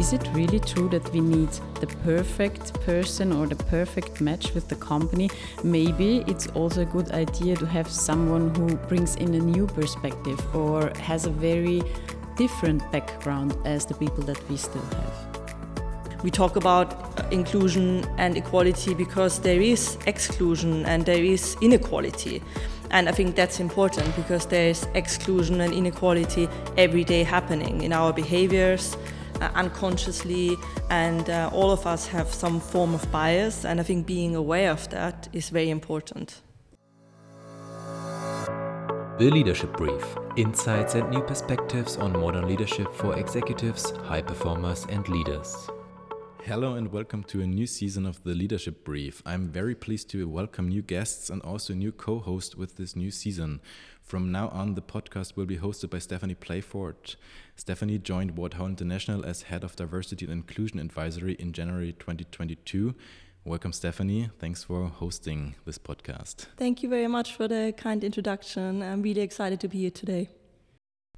is it really true that we need the perfect person or the perfect match with the company? Maybe it's also a good idea to have someone who brings in a new perspective or has a very different background as the people that we still have. We talk about inclusion and equality because there is exclusion and there is inequality. And I think that's important because there's exclusion and inequality every day happening in our behaviors, uh, unconsciously, and uh, all of us have some form of bias. And I think being aware of that is very important. The Leadership Brief Insights and new perspectives on modern leadership for executives, high performers, and leaders. Hello and welcome to a new season of the Leadership Brief. I'm very pleased to welcome new guests and also new co host with this new season. From now on, the podcast will be hosted by Stephanie Playford. Stephanie joined Ward Howell International as Head of Diversity and Inclusion Advisory in January 2022. Welcome, Stephanie. Thanks for hosting this podcast. Thank you very much for the kind introduction. I'm really excited to be here today.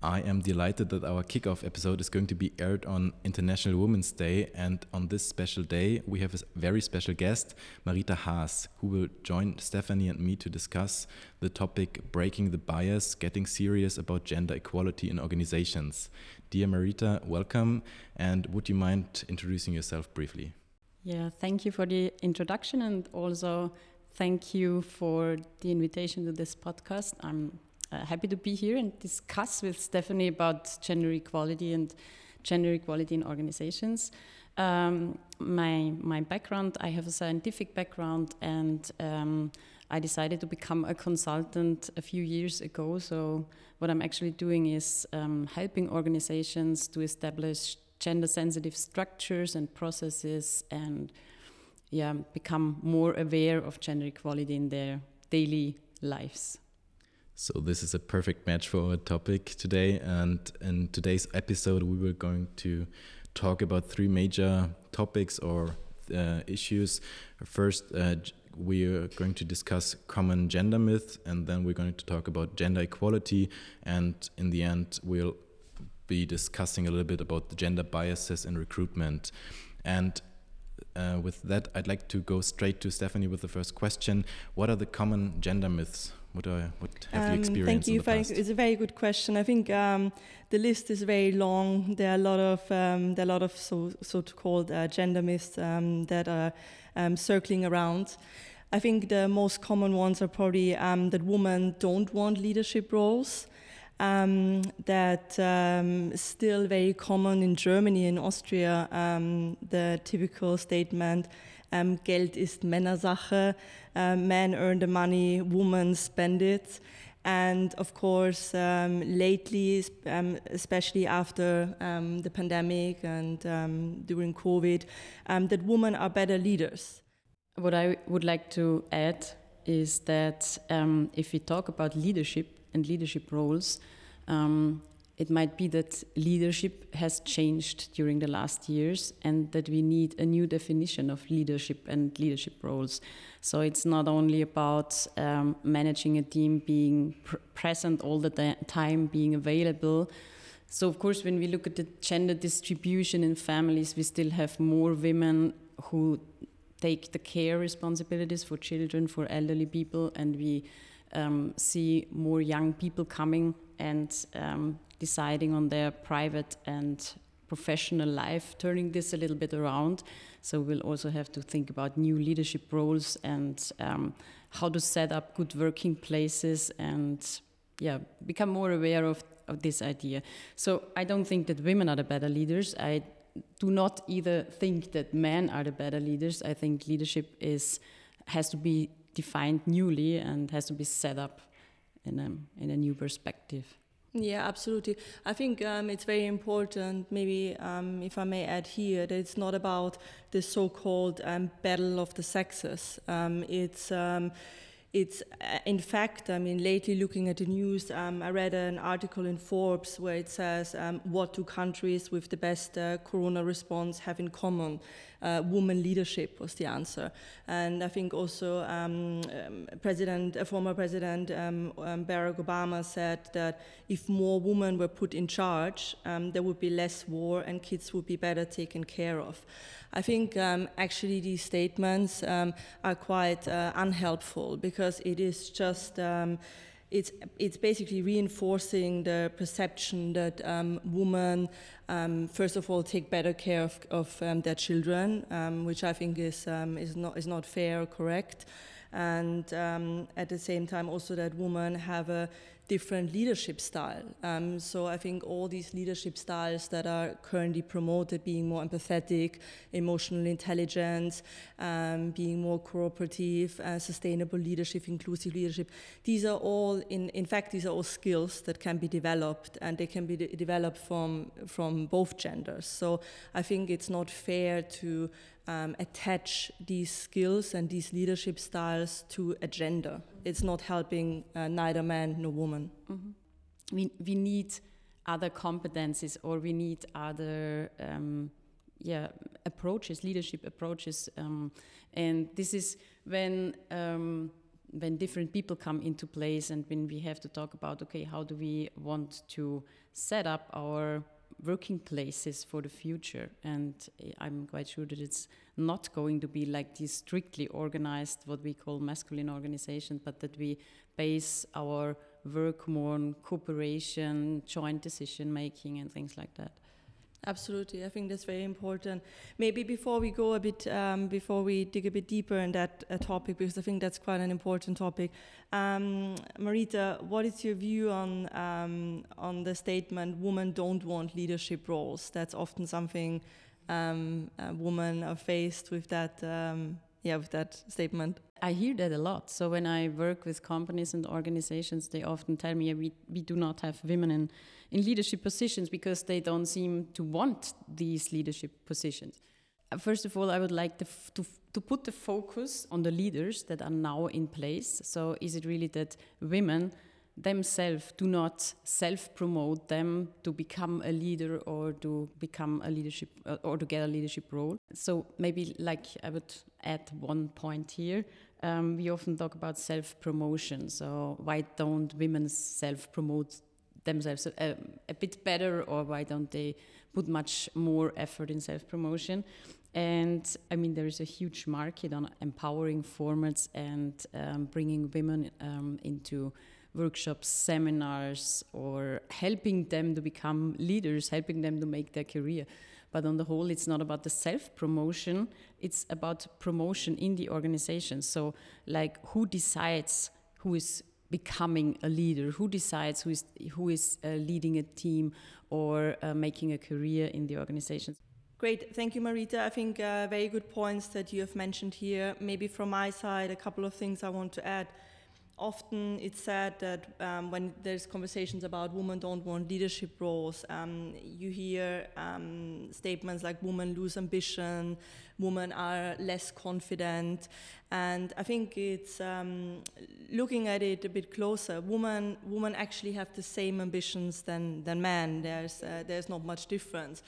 I am delighted that our kickoff episode is going to be aired on International Women's Day. And on this special day, we have a very special guest, Marita Haas, who will join Stephanie and me to discuss the topic Breaking the Bias, Getting Serious about Gender Equality in Organizations. Dear Marita, welcome. And would you mind introducing yourself briefly? Yeah, thank you for the introduction and also thank you for the invitation to this podcast. I'm uh, happy to be here and discuss with Stephanie about gender equality and gender equality in organizations. Um, my my background, I have a scientific background, and um, I decided to become a consultant a few years ago. So what I'm actually doing is um, helping organizations to establish gender-sensitive structures and processes, and yeah, become more aware of gender equality in their daily lives. So this is a perfect match for our topic today. And in today's episode, we were going to talk about three major topics or uh, issues. First, uh, we are going to discuss common gender myths, and then we're going to talk about gender equality. And in the end, we'll be discussing a little bit about the gender biases in recruitment. And uh, with that, I'd like to go straight to Stephanie with the first question. What are the common gender myths? What, what have um, you experienced? Thank you. It's a very good question. I think um, the list is very long. There are a lot of um, there are a lot of so so-called uh, gender myths um, that are um, circling around. I think the most common ones are probably um, that women don't want leadership roles. Um, that um, still very common in Germany and Austria. Um, the typical statement um, Geld ist Männersache. Uh, men earn the money, women spend it. And of course, um, lately, um, especially after um, the pandemic and um, during COVID, um, that women are better leaders. What I would like to add is that if we talk about leadership and leadership roles, it might be that leadership has changed during the last years and that we need a new definition of leadership and leadership roles. So it's not only about um, managing a team, being pr present all the time, being available. So, of course, when we look at the gender distribution in families, we still have more women who take the care responsibilities for children, for elderly people, and we um, see more young people coming and um, deciding on their private and professional life, turning this a little bit around. So we'll also have to think about new leadership roles and um, how to set up good working places and yeah, become more aware of, of this idea. So I don't think that women are the better leaders. I do not either think that men are the better leaders. I think leadership is has to be defined newly and has to be set up in a, in a new perspective. Yeah, absolutely. I think um, it's very important, maybe um, if I may add here, that it's not about the so called um, battle of the sexes. Um, it's um, it's uh, in fact i mean lately looking at the news um, i read an article in forbes where it says um, what do countries with the best uh, corona response have in common? Uh, woman leadership was the answer. And i think also um, um president uh, former president um, um, barack obama said that if more women were put in charge there would be less war and kids would be better taken care of. I think actually these statements are quite uh, unhelpful because it is just. Um, it's, it's basically reinforcing the perception that um, women, um, first of all, take better care of, of um, their children, which I think is, is, not, is not fair or correct and um, at the same time also that women have a different leadership style. Um, so I think all these leadership styles that are currently promoted, being more empathetic, emotional intelligence, um, being more cooperative, uh, sustainable leadership, inclusive leadership, these are all, in, in fact, these are all skills that can be developed and they can be de developed from, from both genders. So I think it's not fair to um, attach these skills and these leadership styles to a gender. It's not helping uh, neither man nor woman. Mm-hmm. We, we need other competencies or we need other um, yeah approaches, leadership approaches, um, and this is when um, when different people come into place and when we have to talk about okay how do we want to set up our working places for the future. And eh, I'm quite sure that it's not going to be like these strictly organized, what we call masculine organizations, but that we base our work more on cooperation, joint decision making, and things like that. Absolutely, I think that's very important. Maybe before we go a bit, um, before we dig a bit deeper in that uh, topic, because I think that's quite an important topic. Um, Marita, what is your view on um, on the statement "women don't want leadership roles"? That's often something um, women are faced with that. Yeah, with that statement. I hear that a lot. So when I work with companies and organizations, they often tell me yeah, we, we do not have women in, in leadership positions because they don't seem to want these leadership positions. Uh, first of all, I would like to, to, to put the focus on the leaders that are now in place. So is it really that women themselves do not self promote them to become a leader or to become a leadership uh, or to get a leadership role. So maybe like I would add one point here. Um, we often talk about self promotion. So why don't women self promote themselves a, uh, a bit better, or why don't they put much more effort in self promotion? And I mean, there is a huge market on empowering formats and um, bringing women um, into workshops, seminars, or helping them to become leaders, helping them to make their career. But on the whole, it's not about the self promotion, it's about promotion in the organization. So, like, who decides who is becoming a leader? Who decides who is, who is uh, leading a team or uh, making a career in the organization? Great, thank you, Marita. I think uh, very good points that you have mentioned here. Maybe from my side, a couple of things I want to add often it's said that um, when there's conversations about women don't want leadership roles, um, you hear um, statements like women lose ambition, women are less confident. And I think it's um, looking at it a bit closer. Women, women actually have the same ambitions than, than men. There's, uh, there's not much difference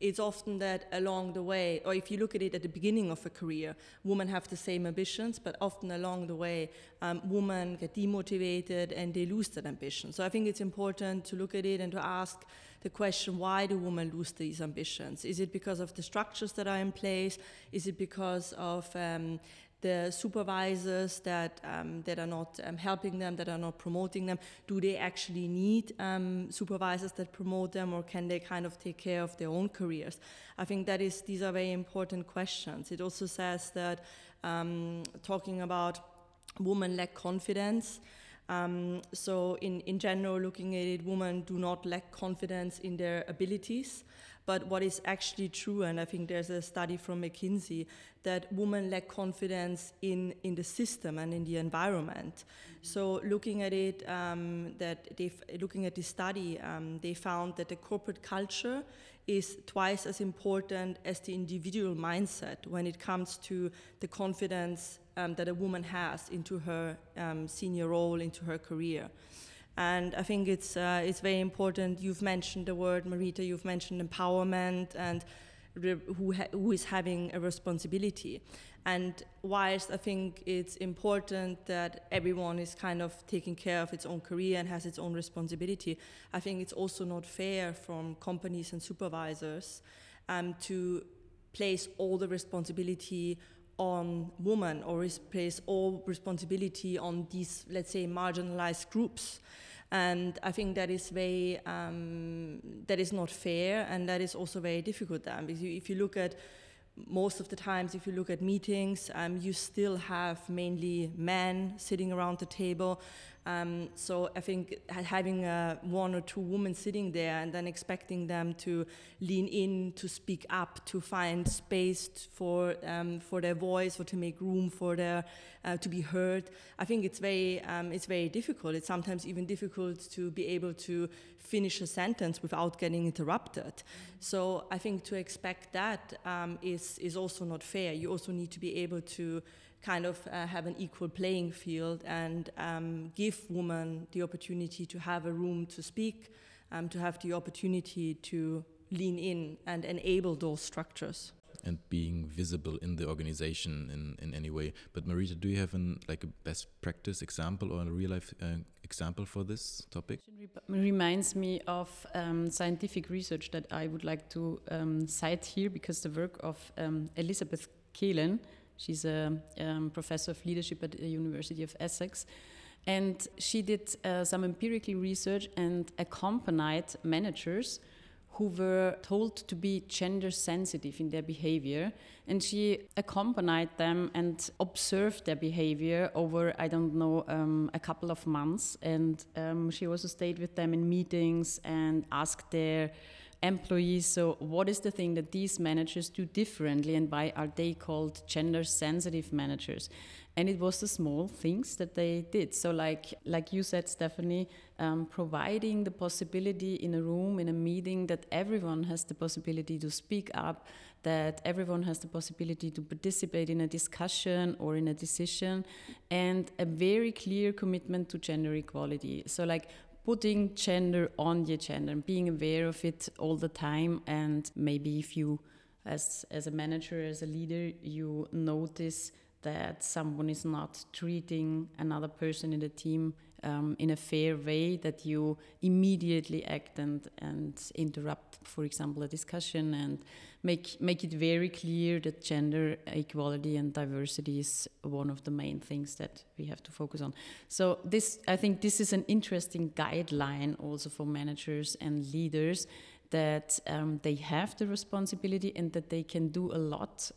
it's often that along the way, or if you look at it at the beginning of a career, women have the same ambitions, but often along the way, um, women get demotivated and they lose that ambition. So I think it's important to look at it and to ask the question why do women lose these ambitions? Is it because of the structures that are in place? Is it because of um, the supervisors that um, that are not um, helping them, that are not promoting them? Do they actually need um, supervisors that promote them, or can they kind of take care of their own careers? I think that is these are very important questions. It also says that um, talking about women lack confidence. Um, so in, in general, looking at it, women do not lack confidence in their abilities. But what is actually true, and I think there's a study from McKinsey, that women lack confidence in, in the system and in the environment. So looking at it, um, that they looking at the study, um, they found that the corporate culture is twice as important as the individual mindset when it comes to the confidence um, that a woman has into her um, senior role, into her career. And I think it's uh, it's very important. You've mentioned the word Marita. You've mentioned empowerment and who, who is having a responsibility. And whilst I think it's important that everyone is kind of taking care of its own career and has its own responsibility, I think it's also not fair from companies and supervisors um, to place all the responsibility on women or place all responsibility on these, let's say, marginalized groups and I think that is very um, that is not fair, and that is also very difficult. Then, because if you look at most of the times, if you look at meetings, um, you still have mainly men sitting around the table. Um, so I think having uh, one or two women sitting there and then expecting them to lean in, to speak up, to find space for um, for their voice or to make room for their uh, to be heard. I think it's very um, it's very difficult. It's sometimes even difficult to be able to finish a sentence without getting interrupted. So I think to expect that um, is is also not fair. You also need to be able to kind of uh, have an equal playing field and um, give women the opportunity to have a room to speak, um, to have the opportunity to lean in and enable those structures and being visible in the organization in, in any way. But Marita, do you have an like a best practice example or a real life uh, example for this topic? It reminds me of um, scientific research that I would like to um, cite here because the work of um, Elizabeth Kelan, she's a um, professor of leadership at the University of Essex. And she did uh, some empirical research and accompanied managers who were told to be gender sensitive in their behavior. And she accompanied them and observed their behavior over, I don't know, um, a couple of months. And um, she also stayed with them in meetings and asked their employees. So, what is the thing that these managers do differently, and why are they called gender sensitive managers? And it was the small things that they did. So, like like you said, Stephanie, um, providing the possibility in a room, in a meeting, that everyone has the possibility to speak up, that everyone has the possibility to participate in a discussion or in a decision, and a very clear commitment to gender equality. So, like putting gender on the agenda and being aware of it all the time. And maybe if you as as a manager as a leader you notice that someone is not treating another person in the team um, in a fair way, that you immediately act and, and interrupt, for example, a discussion and make, make it very clear that gender equality and diversity is one of the main things that we have to focus on. So this, I think this is an interesting guideline also for managers and leaders that um, they have the responsibility and that they can do a lot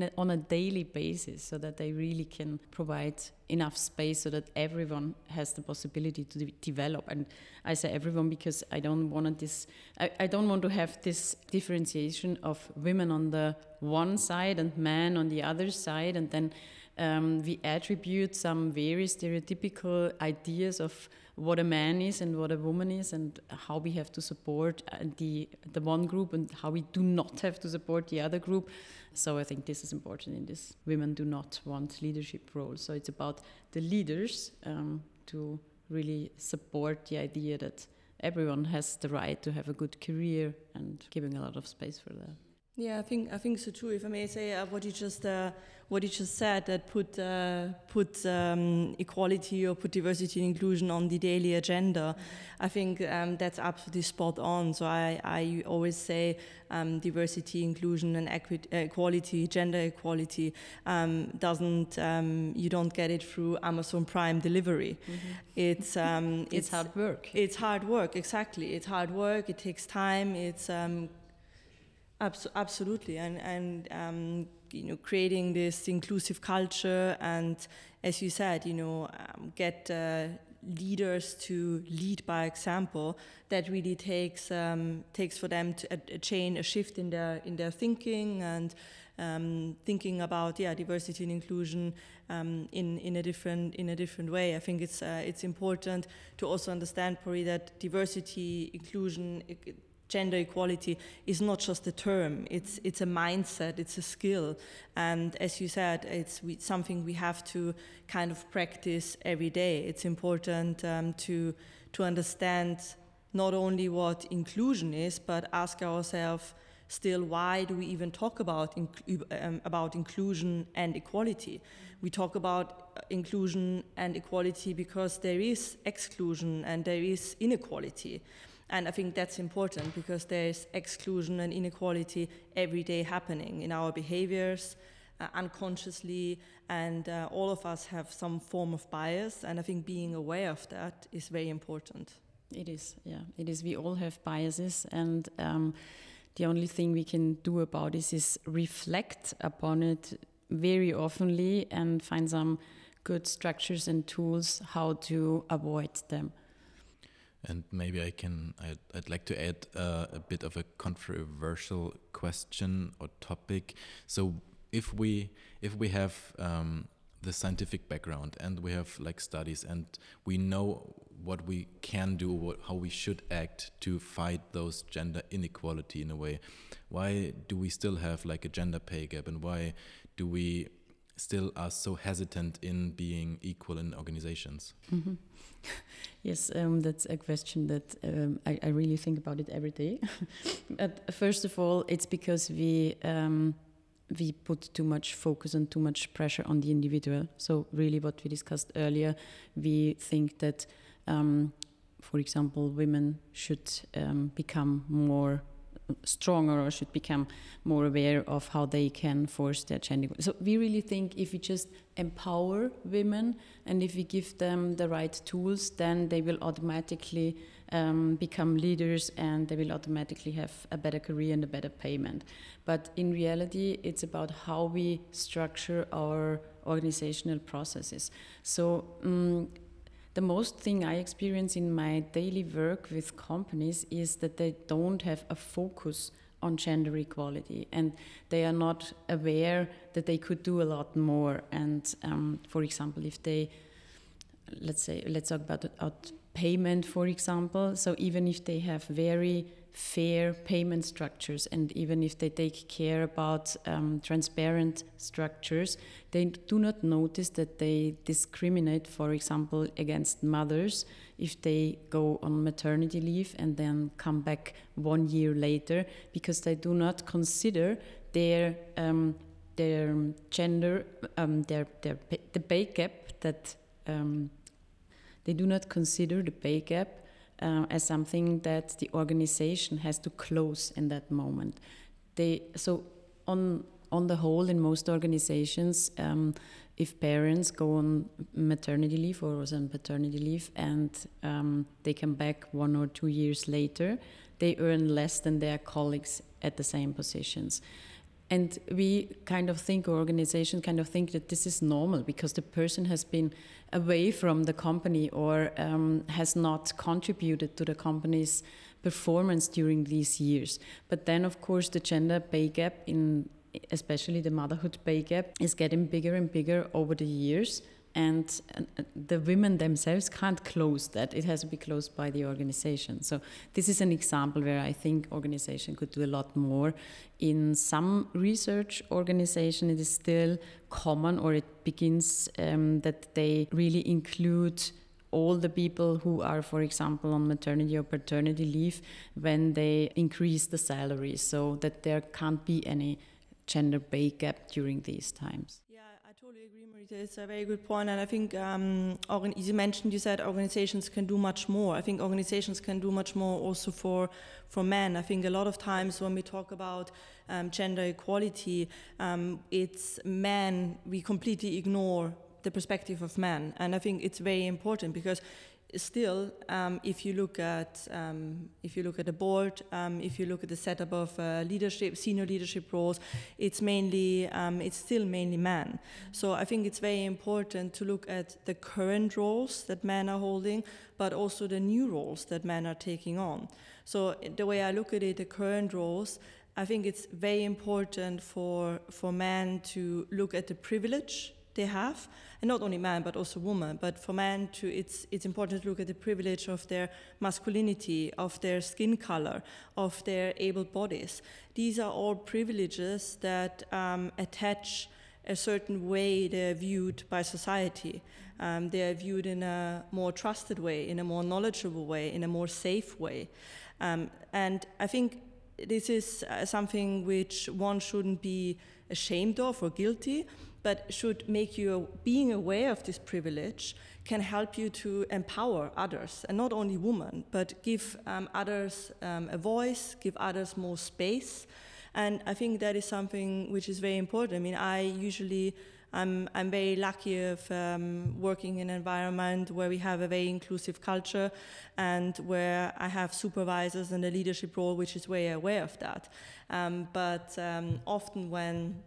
a, on a daily basis so that they really can provide enough space so that everyone has the possibility to de develop. And i say everyone because i don't want this I, I don't want to have this differentiation of women on the one side and men on the other side and then um, we attribute some very stereotypical ideas of what a man is and what a woman is and how we have to support uh, the the one group and how we do not have to support the other group. So i think this is important in this women do not want leadership roles so it's about the leaders um, to really support the idea that everyone has the right to have a good career and giving a lot of space for that. Yeah, I think I think so too. If I may say uh, what you just uh, what you just said, that put uh, put um, equality or put diversity and inclusion on the daily agenda, I think um, that's absolutely spot on. So I, I always say um, diversity, inclusion, and equity, equality, gender equality um, doesn't um, you don't get it through Amazon Prime delivery. Mm-hmm. It's, um, it's, it's hard work. It's hard work, exactly. It's hard work. It takes time. It's Abs- absolutely, and and um, you know, creating this inclusive culture, and as you said, you know, um, get uh, leaders to lead by example. That really takes um, takes for them to a, a a shift in their in their thinking and um, thinking about yeah diversity and inclusion um, in in a different in a different way. I think it's uh, it's important to also understand, probably, that diversity, inclusion. It, gender equality is not just a term; it's it's a mindset, it's a skill, and as you said, it's we, something we have to kind of practice every day. It's important um, to to understand not only what inclusion is, but ask ourselves still why do we even talk about um, about inclusion and equality? We talk about uh, inclusion and equality because there is exclusion and there is inequality and i think that's important because there's exclusion and inequality every day happening in our behaviors uh, unconsciously. And uh, all of us have some form of bias. And i think being aware of that is very important. It is yeah. It is. We all have biases. And um, the only thing we can do about this is reflect upon it very oftenly and find some good structures and tools how to avoid them. And maybe I can, I'd, I'd like to add uh, a bit of a controversial question or topic. So if we, if we have um, the scientific background and we have like studies and we know what we can do, what, how we should act to fight those gender inequality in a way. Why do we still have like a gender pay gap, and why do we still are so hesitant in being equal in organizations? Mm -hmm. yes, um, that's a question that um, I, I, really think about it every day. but first of all, it's because we. Um, we put too much focus and too much pressure on the individual. So, really, what we discussed earlier, we think that um, for example, women should um, become more stronger or should become more aware of how they can force their gender. So we really think if we just empower women and if we give them the right tools, then they will automatically um, become leaders and they will automatically have a better career and a better payment. But in reality, it's about how we structure our organizational processes. So um, the most thing I experience in my daily work with companies is that they don't have a focus on gender equality and they are not aware that they could do a lot more. And um, for example, if they, let's say, let's talk about, about payment, for example. So even if they have very fair payment structures and even if they take care about um, transparent structures they do not notice that they discriminate for example against mothers if they go on maternity leave and then come back one year later because they do not consider their um, their gender um, their, their the pay gap that um, they do not consider the pay gap uh, as something that the organization has to close in that moment. They so on on the whole, in most organizations, um, if parents go on maternity leave or on paternity leave and um, they come back one or two years later, they earn less than their colleagues at the same positions. And we kind of think, or organization kind of think that this is normal because the person has been away from the company or um, has not contributed to the company's performance during these years. But then, of course, the gender pay gap in especially the motherhood pay gap is getting bigger and bigger over the years and the women themselves can't close that. It has to be closed by the organization. So this is an example where i think organization could do a lot more. In some research organization it is still common or it begins um, that they really include all the people who are, for example, on maternity or paternity leave when they increase the salary so that there can't be any gender pay gap during these times. I totally agree, Marita. It's a very good point, and I think um, you mentioned you said organizations can do much more. I think organizations can do much more also for for men. I think a lot of times when we talk about um, gender equality, um, it's men. We completely ignore the perspective of men, and I think it's very important because still, um, if you look at um, if you look at the board, um, if you look at the setup of uh, leadership, senior leadership roles, it's mainly um, it's still mainly men. So I think it's very important to look at the current roles that men are holding, but also the new roles that men are taking on. So the way I look at it, the current roles. I think it's very important for for men to look at the privilege they have, and not only men but also women. But for men, to it's it's important to look at the privilege of their masculinity, of their skin color, of their able bodies. These are all privileges that um, attach a certain way they're viewed by society. Um, they are viewed in a more trusted way, in a more knowledgeable way, in a more safe way. Um, and I think this is uh, something which one shouldn't be ashamed of or guilty, but should make you being aware of this privilege can help you to empower others, and not only women, but give um, others um, a voice, give others more space. And I think that is something which is very important. I mean, I usually I'm, I'm very lucky of um, working in an environment where we have a very inclusive culture and where I have supervisors in a leadership role which is very aware of that. Um, but um, often when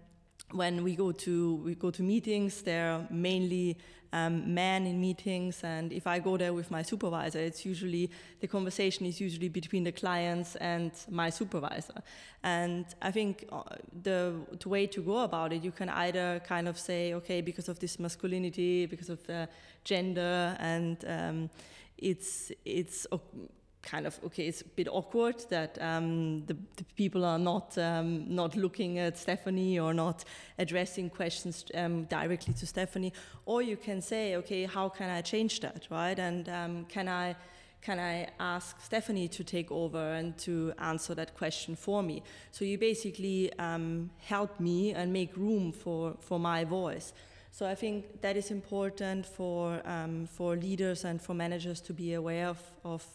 when we go to we go to meetings, they're mainly um, men in meetings, and if I go there with my supervisor, it's usually the conversation is usually between the clients and my supervisor. And I think uh, the, the way to go about it, you can either kind of say, okay, because of this masculinity, because of the gender, and um, it's it's kind of okay it's a bit awkward that um, the, the, people are not um, not looking at Stephanie or not addressing questions um, directly to Stephanie. Or you can say okay how can I change that right? And um, can I can I ask Stephanie to take over and to answer that question for me? So you basically um, help me and make room for for my voice. So I think that is important for um, for leaders and for managers to be aware of, of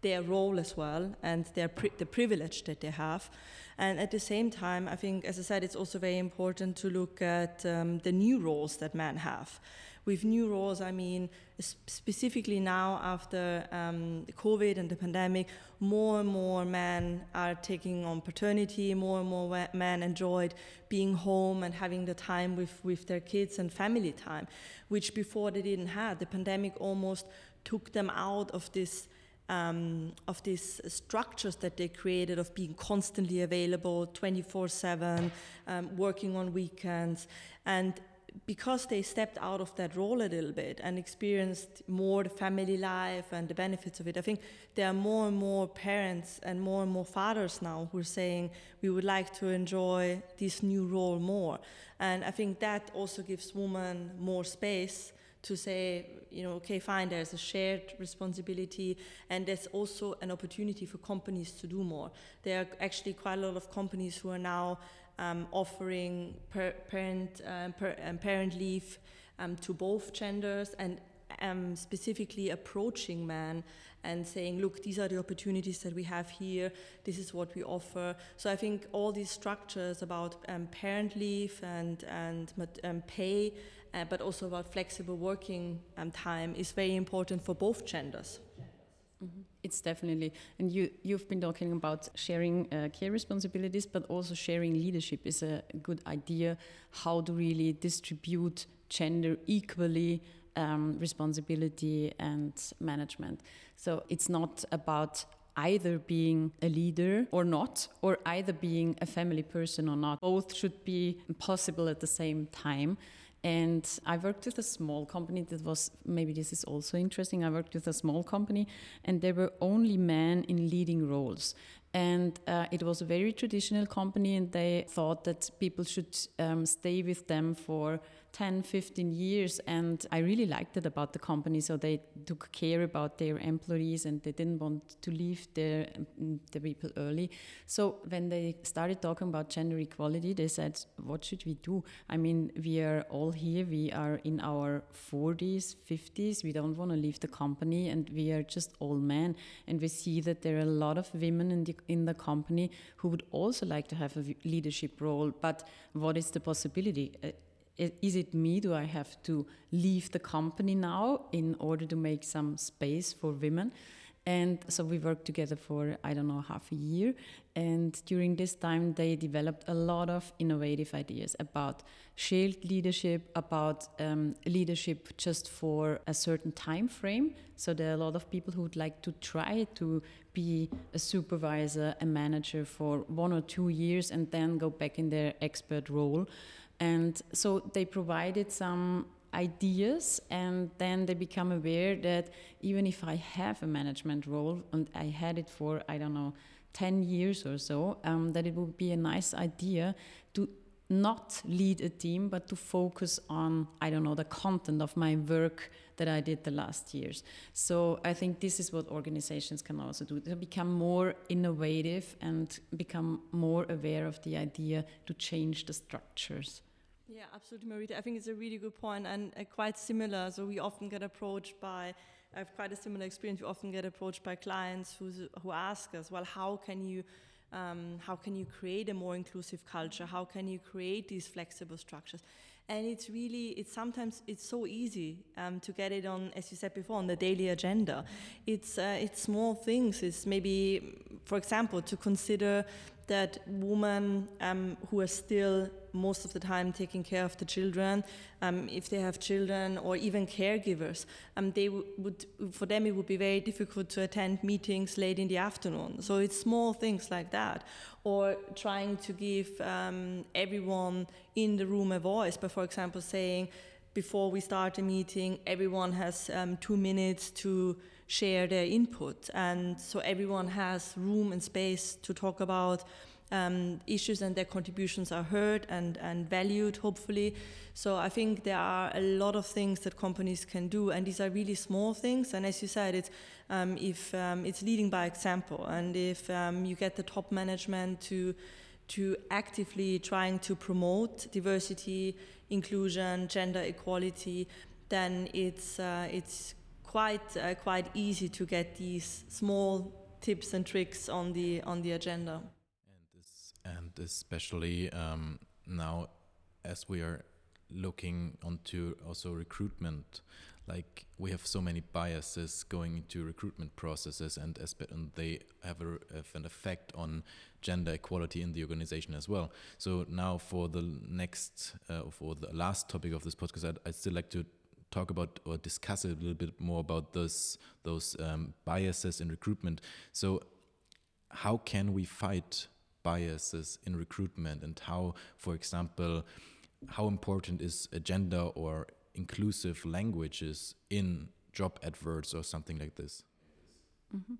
their role as well and their pri the privilege that they have. And at the same time, I think, as I said, it's also very important to look at um, the new roles that men have. With new roles, I mean specifically now after um, COVID and the pandemic, more and more men are taking on paternity, more and more men enjoyed being home and having the time with, with their kids and family time, which before they didn't have. The pandemic almost took them out of this um, of these structures that they created of being constantly available 24 7, um, working on weekends. And because they stepped out of that role a little bit and experienced more the family life and the benefits of it, I think there are more and more parents and more and more fathers now who are saying we would like to enjoy this new role more. And I think that also gives women more space to say, you know, okay, fine, there's a shared responsibility, and there's also an opportunity for companies to do more. There are actually quite a lot of companies who are now um, offering per parent um, per, um, parent leave um, to both genders, and um, specifically approaching men and saying, look, these are the opportunities that we have here, this is what we offer. So I think all these structures about um, parent leave and, and um, pay, uh, but also about flexible working um, time is very important for both genders. Mm -hmm. It's definitely, and you you've been talking about sharing uh, care responsibilities, but also sharing leadership is a good idea. How to really distribute gender equally um, responsibility and management. So it's not about either being a leader or not, or either being a family person or not. Both should be possible at the same time. And I worked with a small company that was maybe this is also interesting. I worked with a small company, and there were only men in leading roles. And uh, it was a very traditional company, and they thought that people should um, stay with them for 10, 15 years. And I really liked it about the company. So they took care about their employees and they didn't want to leave their, mm, the people early. So when they started talking about gender equality, they said, What should we do? I mean, we are all here, we are in our 40s, 50s, we don't want to leave the company, and we are just all men. And we see that there are a lot of women in the, in the company who would also like to have a leadership role. But what is the possibility? Is it me? Do I have to leave the company now in order to make some space for women? And so we worked together for, I don't know, half a year. And during this time, they developed a lot of innovative ideas about shared leadership, about um, leadership just for a certain time frame. So there are a lot of people who would like to try to be a supervisor, a manager for one or two years and then go back in their expert role And so they provided some ideas and then they become aware that even if I have a management role and I had it for, I don't know, 10 years or so, um, that it would be a nice idea to not lead a team, but to focus on, I don't know, the content of my work that I did the last years. So I think this is what organizations can also do to become more innovative and become more aware of the idea to change the structures. Yeah, absolutely, Marita. I think it's a really good point and uh, quite similar. So we often get approached by, I have quite a similar experience. We often get approached by clients who who ask us, well, how can you um, how can you create a more inclusive culture? How can you create these flexible structures? And it's really, it's sometimes it's so easy um, to get it on, as you said before, on the daily agenda. It's uh, it's small things. It's maybe, for example, to consider that women um, who are still most of the time taking care of the children, um, if they have children or even caregivers, um, they would for them it would be very difficult to attend meetings late in the afternoon. So it's small things like that, or trying to give um, everyone in the room a voice. But for example, saying before we start a meeting, everyone has um, two minutes to share their input. And so everyone has room and space to talk about um, issues and their contributions are heard and, and valued, hopefully. So I think there are a lot of things that companies can do, and these are really small things. And as you said, it's um, if um, it's leading by example, and if um, you get the top management to to actively trying to promote diversity, inclusion, gender equality, then it's uh, it's quite uh, quite easy to get these small tips and tricks on the on the agenda. And this and especially um, now, as we are looking onto also recruitment like we have so many biases going into recruitment processes and, and they have, a, have an effect on gender equality in the organization as well so now for the next uh, for the last topic of this podcast I'd, I'd, still like to talk about or discuss a little bit more about those those um, biases in recruitment so how can we fight biases in recruitment and how for example how important is agenda or inclusive languages in job adverts or something like this? Mm -hmm.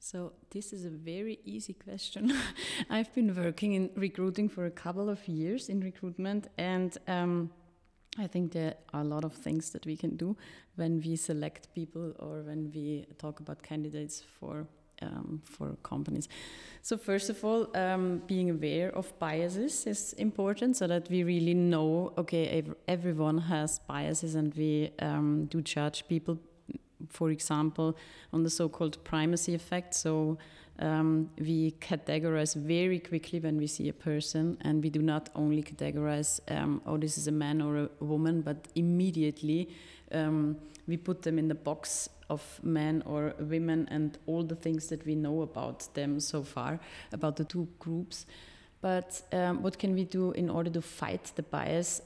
So this is a very easy question. I've been working in recruiting for a couple of years in recruitment, and um, I think there are a lot of things that we can do when we select people or when we talk about candidates for um, for companies. So first of all, um, being aware of biases is important, so that we really know. Okay, ev everyone has biases, and we um, do judge people. For example, on the so-called primacy effect. So um, we categorize very quickly when we see a person, and we do not only categorize, um, oh, this is a man or a woman, but immediately um, we put them in the box of men or women and all the things that we know about them so far, about the two groups. But um, what can we do in order to fight the bias?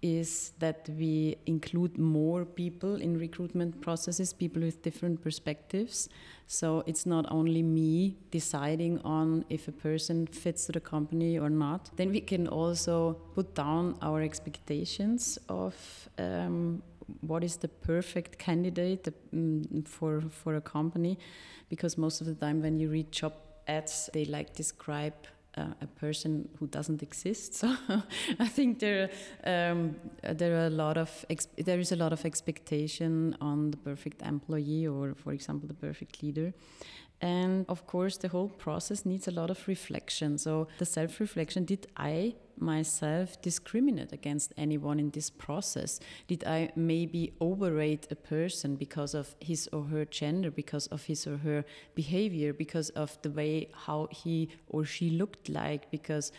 Is that we include more people in recruitment processes, people with different perspectives. So it's not only me deciding on if a person fits to the company or not. Then we can also put down our expectations of um, what is the perfect candidate um, for for a company, because most of the time when you read job ads, they like describe a person who doesn't exist. So I think there um, there are a lot of there is a lot of expectation on the perfect employee or, for example, the perfect leader, and of course, the whole process needs a lot of reflection. So, the self reflection did I myself discriminate against anyone in this process? Did I maybe overrate a person because of his or her gender, because of his or her behavior, because of the way how he or she looked like, because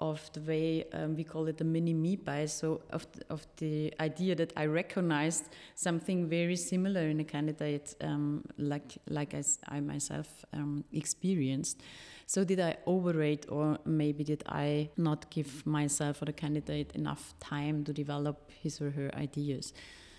of the way um, we call it the mini me bias, so of the, of the idea that I recognized something very similar in a candidate, um, like like as I myself um, experienced. So did I overrate, or maybe did I not give myself or the candidate enough time to develop his or her ideas?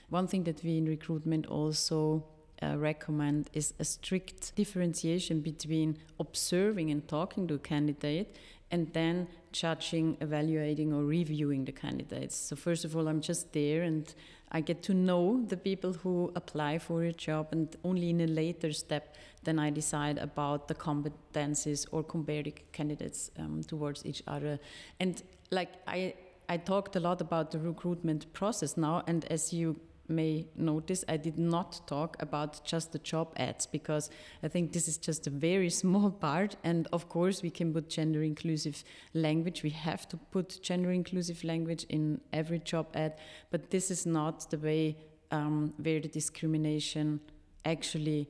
One thing that we in recruitment also uh, recommend is a strict differentiation between observing and talking to a candidate and then judging, evaluating, or reviewing the candidates. So, first of all, I'm just there and I get to know the people who apply for a job, and only in a later step, then I decide about the competencies or compare the candidates um, towards each other. And like I, I talked a lot about the recruitment process now, and as you may notice, I did not talk about just the job ads because I think this is just a very small part. And of course, we can put gender inclusive language. We have to put gender inclusive language in every job ad, but this is not the way um, where the discrimination actually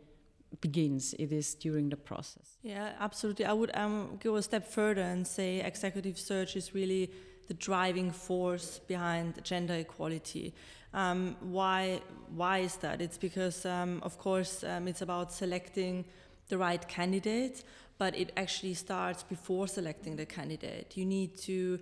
begins. It is during the process. Yeah, absolutely. I would um, go a step further and say executive search is really the driving force behind gender equality. Um, why, why is that? It's because, um, of course, um, it's about selecting the right candidate, but it actually starts before selecting the candidate. You need to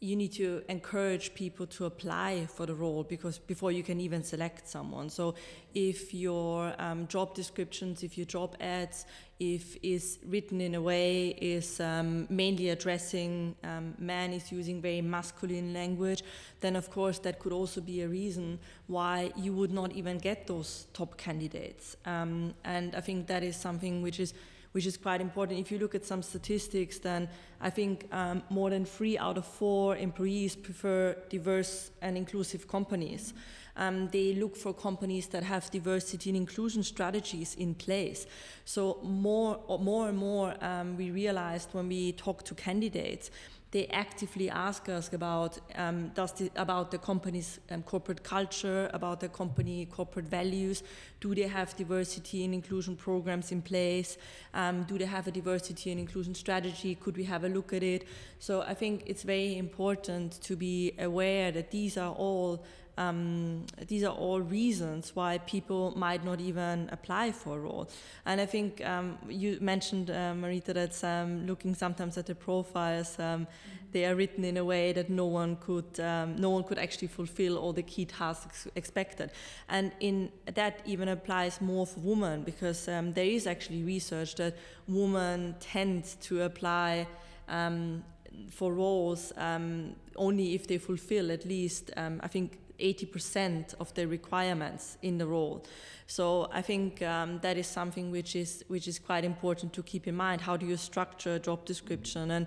you need to encourage people to apply for the role because before you can even select someone. So if your um, job descriptions, if your job ads, if is written in a way is um, mainly addressing um, is using very masculine language, then of course that could also be a reason why you would not even get those top candidates. Um, and I think that is something which is which is quite important. If you look at some statistics, then I think um, more than three out of four employees prefer diverse and inclusive companies. Um, they look for companies that have diversity and inclusion strategies in place. So more, more and more, um, we realized when we talk to candidates they actively ask us about um, does the, about the company's um, corporate culture, about the company corporate values. Do they have diversity and inclusion programs in place? Um, do they have a diversity and inclusion strategy? Could we have a look at it? So I think it's very important to be aware that these are all um, these are all reasons why people might not even apply for a role. And I think um, you mentioned, uh, Marita, that um, looking sometimes at the profiles, um, they are written in a way that no one could um, no one could actually fulfill all the key tasks expected. And in that even applies more for women because um, there is actually research that women tend to apply. For roles um, only if they fulfill at least, um, I think, 80% of the requirements in the role. So I think um, that is something which is which is quite important to keep in mind. How do you structure a job description? And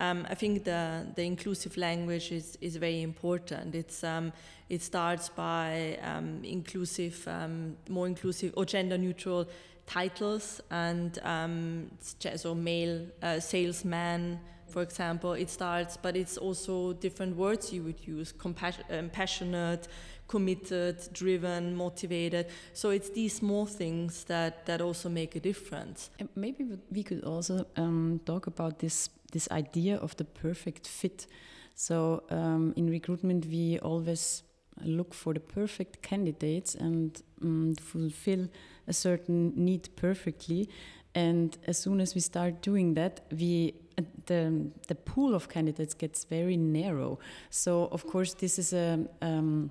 um, I think the the inclusive language is is very important. It's um, it starts by um, inclusive, um, more inclusive or gender neutral titles and um, so male uh, salesman for example, it starts, but it's also different words you would use um, passionate, committed, driven, motivated. So it's these small things that, that also make a difference. And maybe we could also um, talk about this, this idea of the perfect fit. So um, in recruitment, we always look for the perfect candidates and um, fulfill a certain need perfectly. And as soon as we start doing that, we the the pool of candidates gets very narrow. So of course this is a um,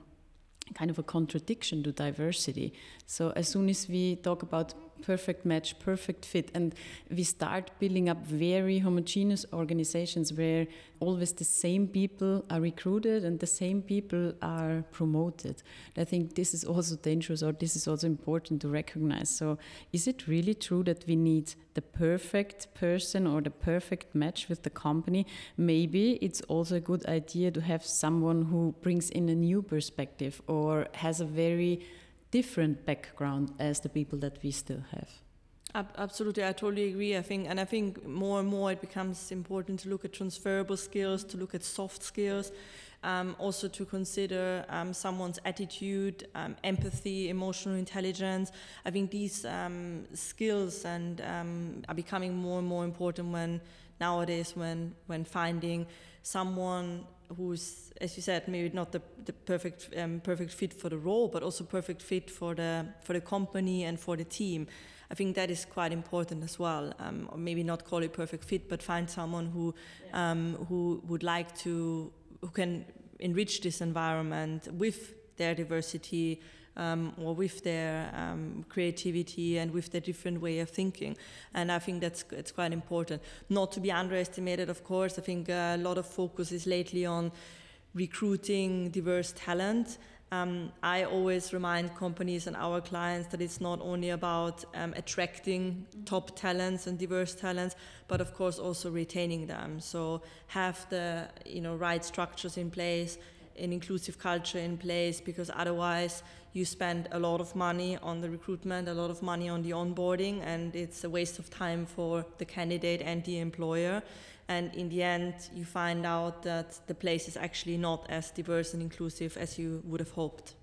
kind of a contradiction to diversity. So as soon as we talk about perfect match, perfect fit, and we start building up very homogeneous organizations where always the same people are recruited and the same people are promoted. I think this is also dangerous, or this is also important to recognize. So, is it really true that we need the perfect person or the perfect match with the company? Maybe it's also a good idea to have someone who brings in a new perspective or has a very different background as the people that we still have. Absolutely, I totally agree. I think, and I think more and more it becomes important to look at transferable skills, to look at soft skills, um, also to consider um, someone's attitude, um, empathy, emotional intelligence. I think these um, skills and um, are becoming more and more important when nowadays when when finding someone who's, as you said, maybe not the, the perfect um, perfect fit for the role, but also perfect fit for the for the company and for the team. I think that is quite important as well. Um, or maybe not call it perfect fit, but find someone who um, who would like to who can enrich this environment with their diversity um, or with their um, creativity and with their different way of thinking. And I think that's it's quite important. Not to be underestimated, of course. I think a lot of focus is lately on recruiting diverse talent um, I always remind companies and our clients that it's not only about um, attracting top talents and diverse talents, but of course also retaining them. So have the you know right structures in place, an inclusive culture in place, because otherwise you spend a lot of money on the recruitment, a lot of money on the onboarding, and it's a waste of time for the candidate and the employer. And in the end you find out that the place is actually not as diverse and inclusive as you would have hoped.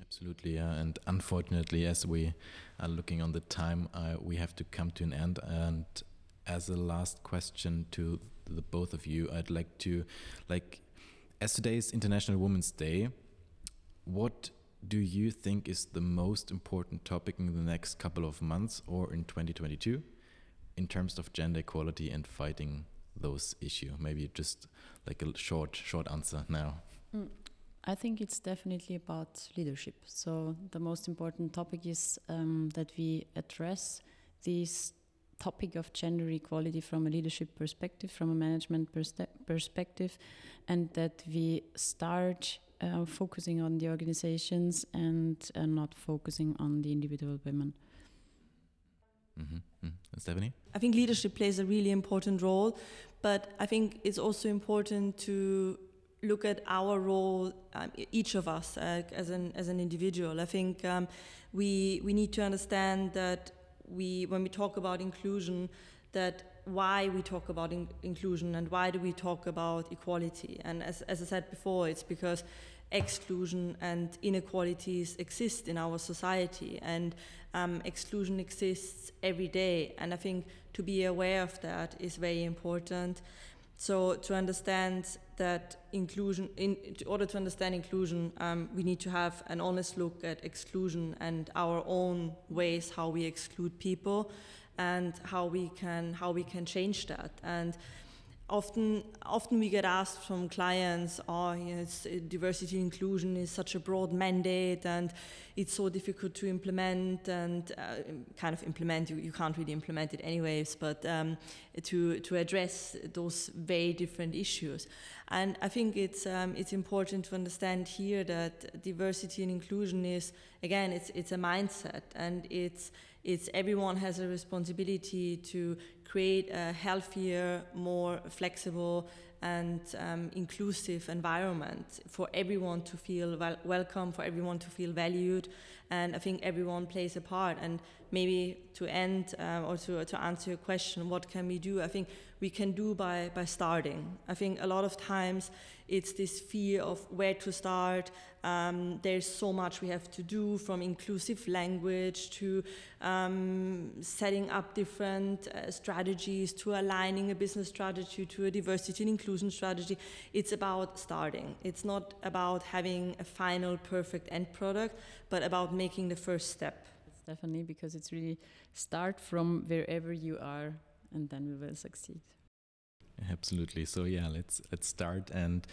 Absolutely yeah. And unfortunately as we are looking on the time uh, we have to come to an end. And as a last question to the both of you i'd like to like as today is international women's day what do you think is the most important topic in the next couple of months or in 2022 in terms of gender equality and fighting those issues? Maybe just like a short, short answer now. Mm. I think it's definitely about leadership. So the most important topic is um, that we address this topic of gender equality from a leadership perspective, from a management perspective, and that we start uh, focusing on the organizations and uh, not focusing on the individual women. Mm -hmm. Mm. Stephanie? I think leadership plays a really important role, but I think it's also important to look at our role, um, each of us uh, as an as an individual. I think um, we we need to understand that we when we talk about inclusion, that why we talk about in inclusion and why do we talk about equality. And as as I said before, it's because exclusion and inequalities exist in our society. And um, exclusion exists every day. And i think to be aware of that is very important. So to understand that inclusion in, in order to understand inclusion um, we need to have an honest look at exclusion and our own ways how we exclude people and how we can how we can change that. And often often we get asked from clients oh you know, uh, diversity inclusion is such a broad mandate and it's so difficult to implement and uh, kind of implement you, you can't really implement it anyways but um, to to address those very different issues. And I think it's um, it's important to understand here that diversity and inclusion is again it's it's a mindset and it's it's everyone has a responsibility to create a healthier, more flexible, and um, inclusive environment for everyone to feel wel welcome, for everyone to feel valued, and I think everyone plays a part. And maybe to end um, or to, to answer your question, what can we do? I think we can do by, by starting. I think a lot of times it's this fear of where to start. Um, there's so much we have to do from inclusive language to um, setting up different uh, strategies to aligning a business strategy to a diversity and inclusion strategy. It's about starting. It's not about having a final perfect end product, but about making the first step. Stephanie, because it's really start from wherever you are and then we will succeed. Absolutely. So yeah, let's let's start and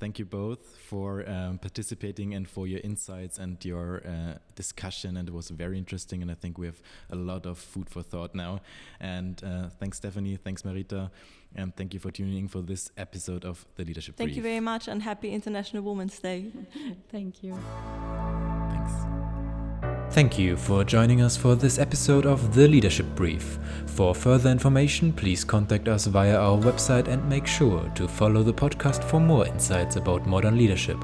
thank you both for um, participating and for your insights and your uh, discussion. And it was very interesting. And I think we have a lot of food for thought now. And uh, thanks, Stephanie. Thanks, Marita. And thank you for tuning in for this episode of the Leadership Thank Brief. you very much and happy International Women's Day. thank you. Thank you for joining us for this episode of The Leadership Brief. For further information, please contact us via our website and make sure to follow the podcast for more insights about modern leadership.